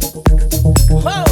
Thank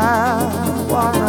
I want